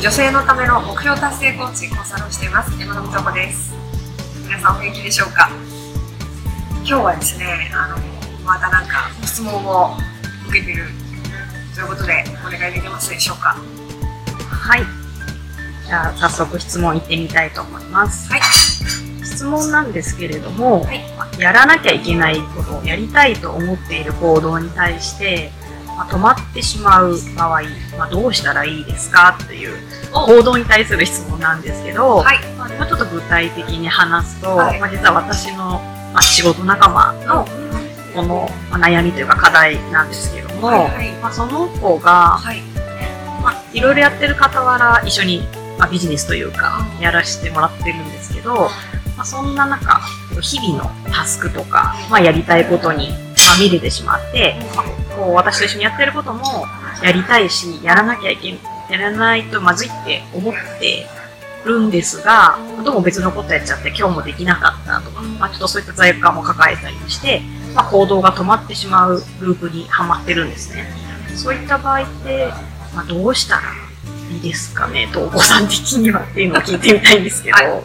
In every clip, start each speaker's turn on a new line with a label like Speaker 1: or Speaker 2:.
Speaker 1: 女性のための目標達成コーチコンサルをしています。山田美智子です。皆さんお元気でしょうか？今日はですねあのまたなんか質問を受けてるということでお願いできますでしょうか？
Speaker 2: はい。じゃあ、早速質問いってみたいと思います。
Speaker 1: はい。
Speaker 2: 質問なんですけれども、
Speaker 1: はい。
Speaker 2: まあやらなきゃいけないことをやりたいと思っている行動に対して、まあ止まってしまう場合、まあ、どうしたらいいですかという
Speaker 1: お。
Speaker 2: 行動に対する質問なんですけど、
Speaker 1: はい。
Speaker 2: まあちょっと具体的に話すと、
Speaker 1: はい。
Speaker 2: まあ、実は私の、まあ、仕事仲間のこの、まあ悩みというか課題なんですけども、
Speaker 1: はいはい。
Speaker 2: まあ、その子が、
Speaker 1: はい。
Speaker 2: まあ、いろいろやってる傍ら一緒に、まあ、ビジネスというかやらせてもらってるんですけど、まあ、そんな中日々のタスクとか、まあ、やりたいことにまみれてしまって、まあこう私と一緒にやってることもやりたいしやらなきゃいけやらないとまずいって思ってるんですがどうも別のことやっちゃって今日もできなかったとか、まあ、ちょっとそういった罪悪感も抱えたりもして、まあ、行動が止まってしまうループにはまってるんですね。そういった場合って、まあ、どうしたらいいですかねと、お子さん的にはっていうのを聞いてみたいんですけど。
Speaker 1: はいう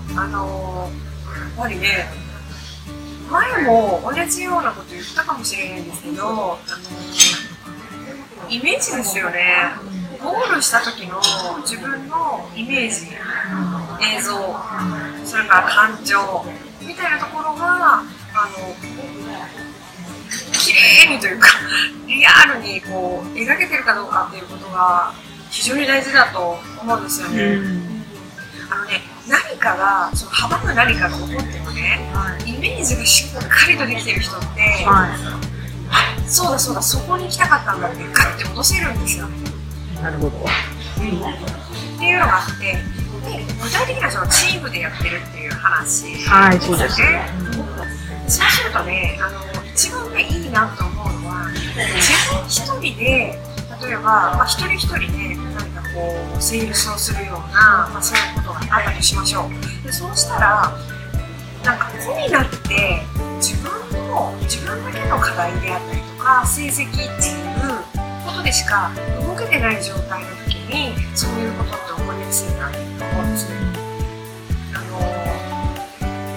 Speaker 1: んあのー、やっぱりね前も同じようなこと言ったかもしれないんですけど、イメージですよねゴールした時の自分のイメージ映像それから感情みたいなところがあの綺麗にというかリアルにこう描けてるかどうかっていうことが非常に大事だと思うんですよね。あのね、何かが、その阻む何かが起こってもね、
Speaker 2: はい。
Speaker 1: イメージがしっかりとできてる人って、
Speaker 2: は
Speaker 1: あそうだそうだ、そこに行きたかったんだって、ガッて戻せるんですよ。
Speaker 2: い。なるほど。
Speaker 1: っていうのがあって、で具体的にはそのチームでやってるっていう話、
Speaker 2: はい、そうですね。
Speaker 1: そうするとね、あの一番ね、いいなと思うのは、自分一人で、例えば、まあ、一人一人で何かこう、セールスをするような、まあ、そういうことがあったとしましょう。でそうしたら、なんか子になって、自分の、自分だけの課題であったりとか、成績っていうことでしか動けてない状態の時に、そういうことって起こりやすいなと思うんですね。あの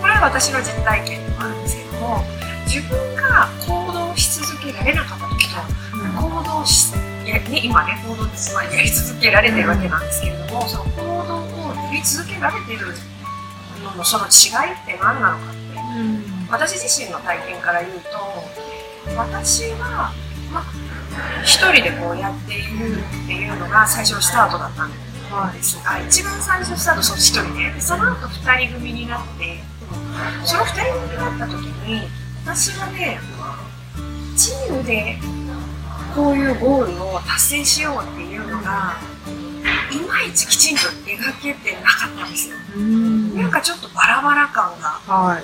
Speaker 1: これは私の実体験でもあるんですけども自分が行動し続けられなかった時と行動しや、ね、今ね行動です、まあ、やり続けられてるわけなんですけれどもその行動をやり続けられてるののその違いって何なのかって。私自身の体験から言うと私は、まあ、一人でこうやっているっていうのが最初のスタートだったんですが一番最初スタートその一人でその後二人組になってその二人組になった時に私はねチームでこういうゴールを達成しようっていうのがいまいちきちんと描けてなかったんですよ。
Speaker 2: うん。
Speaker 1: なんかちょっとバラバラ感が
Speaker 2: はい。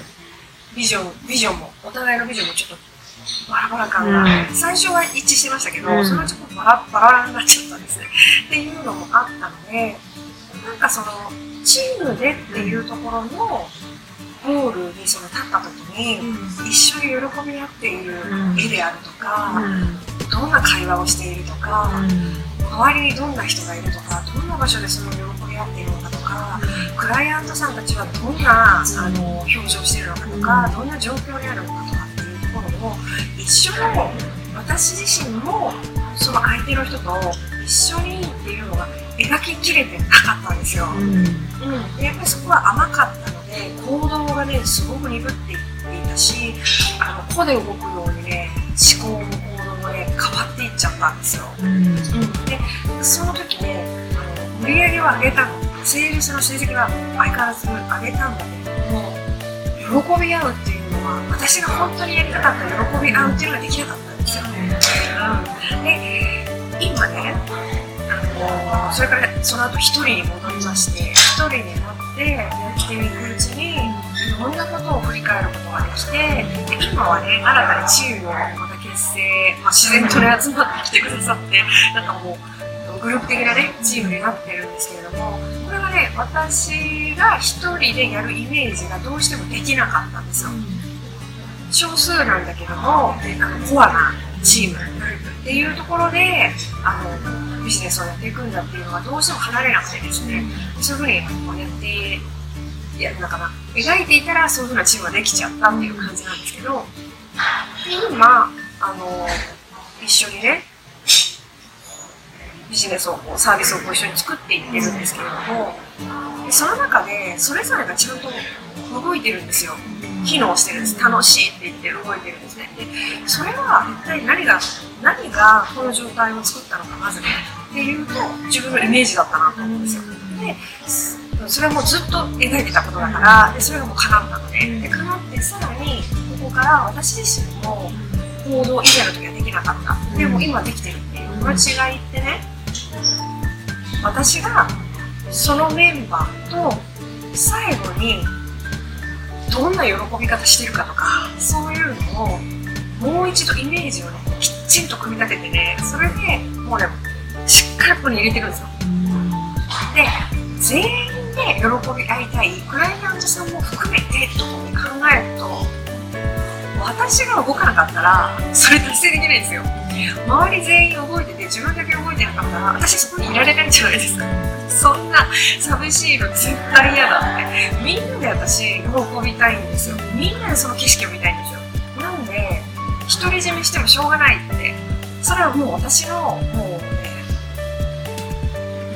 Speaker 1: ビジョンビジョンもお互いのビジョンもちょっとバラバラ感が、
Speaker 2: うん。
Speaker 1: 最初は一致してましたけど、
Speaker 2: うん。
Speaker 1: そのうちこうバラバラになっちゃったんですね。っていうのもあったのでなんかそのチームでっていうところのゴールにその立った時に、一緒に喜び合っている絵であるとか、どんな会話をしているとか、周りにどんな人がいるとかどんな場所でその喜び合っているのかとかクライアントさんたちはどんなあの表情をしているのかとか、どんな状況にあるのかとかっていうところを一緒の私自身もその相手の人と一緒にっていうのが描ききれてなかったんですよ。
Speaker 2: うん。
Speaker 1: でやっぱりそこは甘かったので行動がねすごく鈍っていっていたしあの個で動くようにね思考も変わっていっちゃったんですよ。
Speaker 2: うん。
Speaker 1: でその時ねあの売り上げは上げたのセールスの成績は相変わらず上げたんだけれども喜び合うっていうのは私が本当にやりたかった喜び合うっていうのができなかったんですよ。うん、で今ねあのそれからその後一人に戻りまして一人になってやっていくうちにいろんなことを振り返ることができてで今はね新たにチームをまた結成、まあ、自然とね集まってきてくださってなんかもうグループ的なねチームになってるんですけれどもこれはね私が一人でやるイメージがどうしてもできなかったんですよ。少数なんだけどもあのコアなチームっていうところであのビジネスをやっていくんだっていうのがどうしても離れなくてですね、そういうふうにこうやってやるのかな描いていたらそういうふうなチームができちゃったっていう感じなんですけど今あの一緒にねビジネスをこうサービスをこう一緒に作っていってるんですけれどもでその中でそれぞれがちゃんと動いてるんですよ。機能してるんです。楽しいって言って動いてるんですね。でそれは一体何が何がこの状態を作ったのかまずねっていうと自分のイメージだったなと思うんですよ。でそれはもうずっと描いてたことだからでそれがもう叶ったのね。で叶ってさらにここから私自身も行動以前の時はできなかった。でも今できてるっていう。この違いってね私がそのメンバーと最後にどんな喜び方してるかとかそういうのをもう一度イメージをねきっちりと組み立ててねそれでもうねしっかりここに入れてるんですよ。で全員で喜び合いたいクライアントさんも含めてと考えると私が動かなかったらそれ達成できないんですよ。周り全員動いてて自分だけ動いてなかったら私そこにいられないんじゃないですか。そんな寂しいの絶対嫌だって。みんなで私喜びたいんですよ。みんなでその景色を見たいんですよ。なんで独り占めしてもしょうがないって。それはもう私のもうね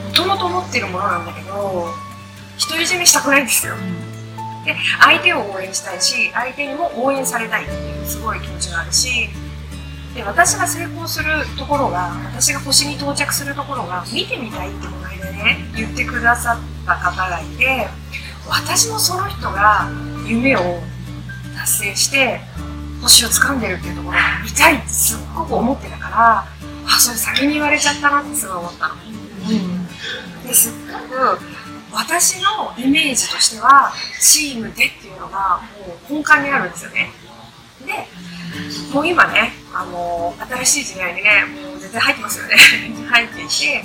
Speaker 1: もともと持ってるものなんだけど独り占めしたくないんですよ。で相手を応援したいし相手にも応援されたいっていうすごい気持ちがあるしで私が成功するところが私が星に到着するところが見てみたいってこの間ね言ってくださった方がいて私もその人が夢を達成して星を掴んでるっていうところが見たいってすっごく思ってたからあそれ先に言われちゃったなってすごい思ったの。うん、ですっごく私のイメージとしてはチームでっていうのがもう根幹にあるんですよね。でもう今ね、あの新しい時代にね、もう全然入ってますよね。入っていて、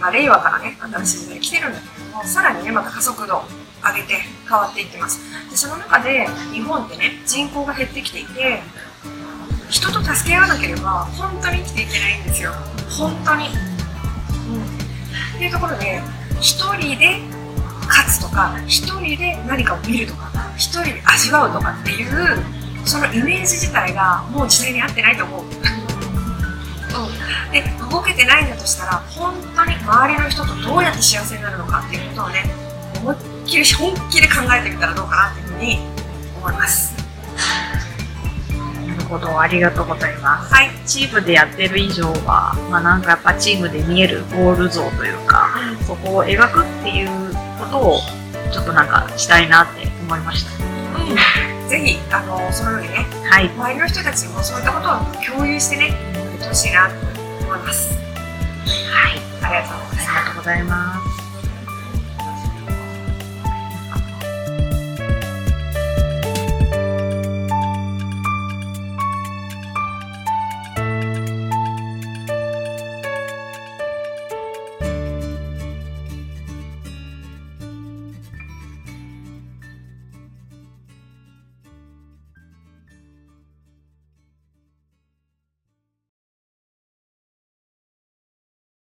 Speaker 1: まあ、令和からね、新しい時代来てるんだけども、さらにね、また加速度上げて変わっていってます。で、その中で日本ってね、人口が減ってきていて、人と助け合わなければ本当に生きていけないんですよ。本当に。うん。っていうところで、一人で勝つとか、一人で何かを見るとか、一人で味わうとかっていうそのイメージ自体がもう時代に合ってないと思う。うん、で動けてないんだとしたら本当に周りの人とどうやって幸せになるのかっていうことをね思いっきり本気で考えてみたらどうかなっていうふうに思います。
Speaker 2: なるほど。ありがとうございます。
Speaker 1: はい。
Speaker 2: チームでやってる以上はまあなんかやっぱチームで見えるゴール像というか、
Speaker 1: うん。
Speaker 2: そこを描くっていうことをちょっとなんかしたいなって思いました。
Speaker 1: うん、ぜひあのそのようにね
Speaker 2: はい。
Speaker 1: 周りの人たちにもそういったことを共有してねやってほしいなと思います。
Speaker 2: はい。
Speaker 1: ありがとうございます。
Speaker 2: ありがとうございます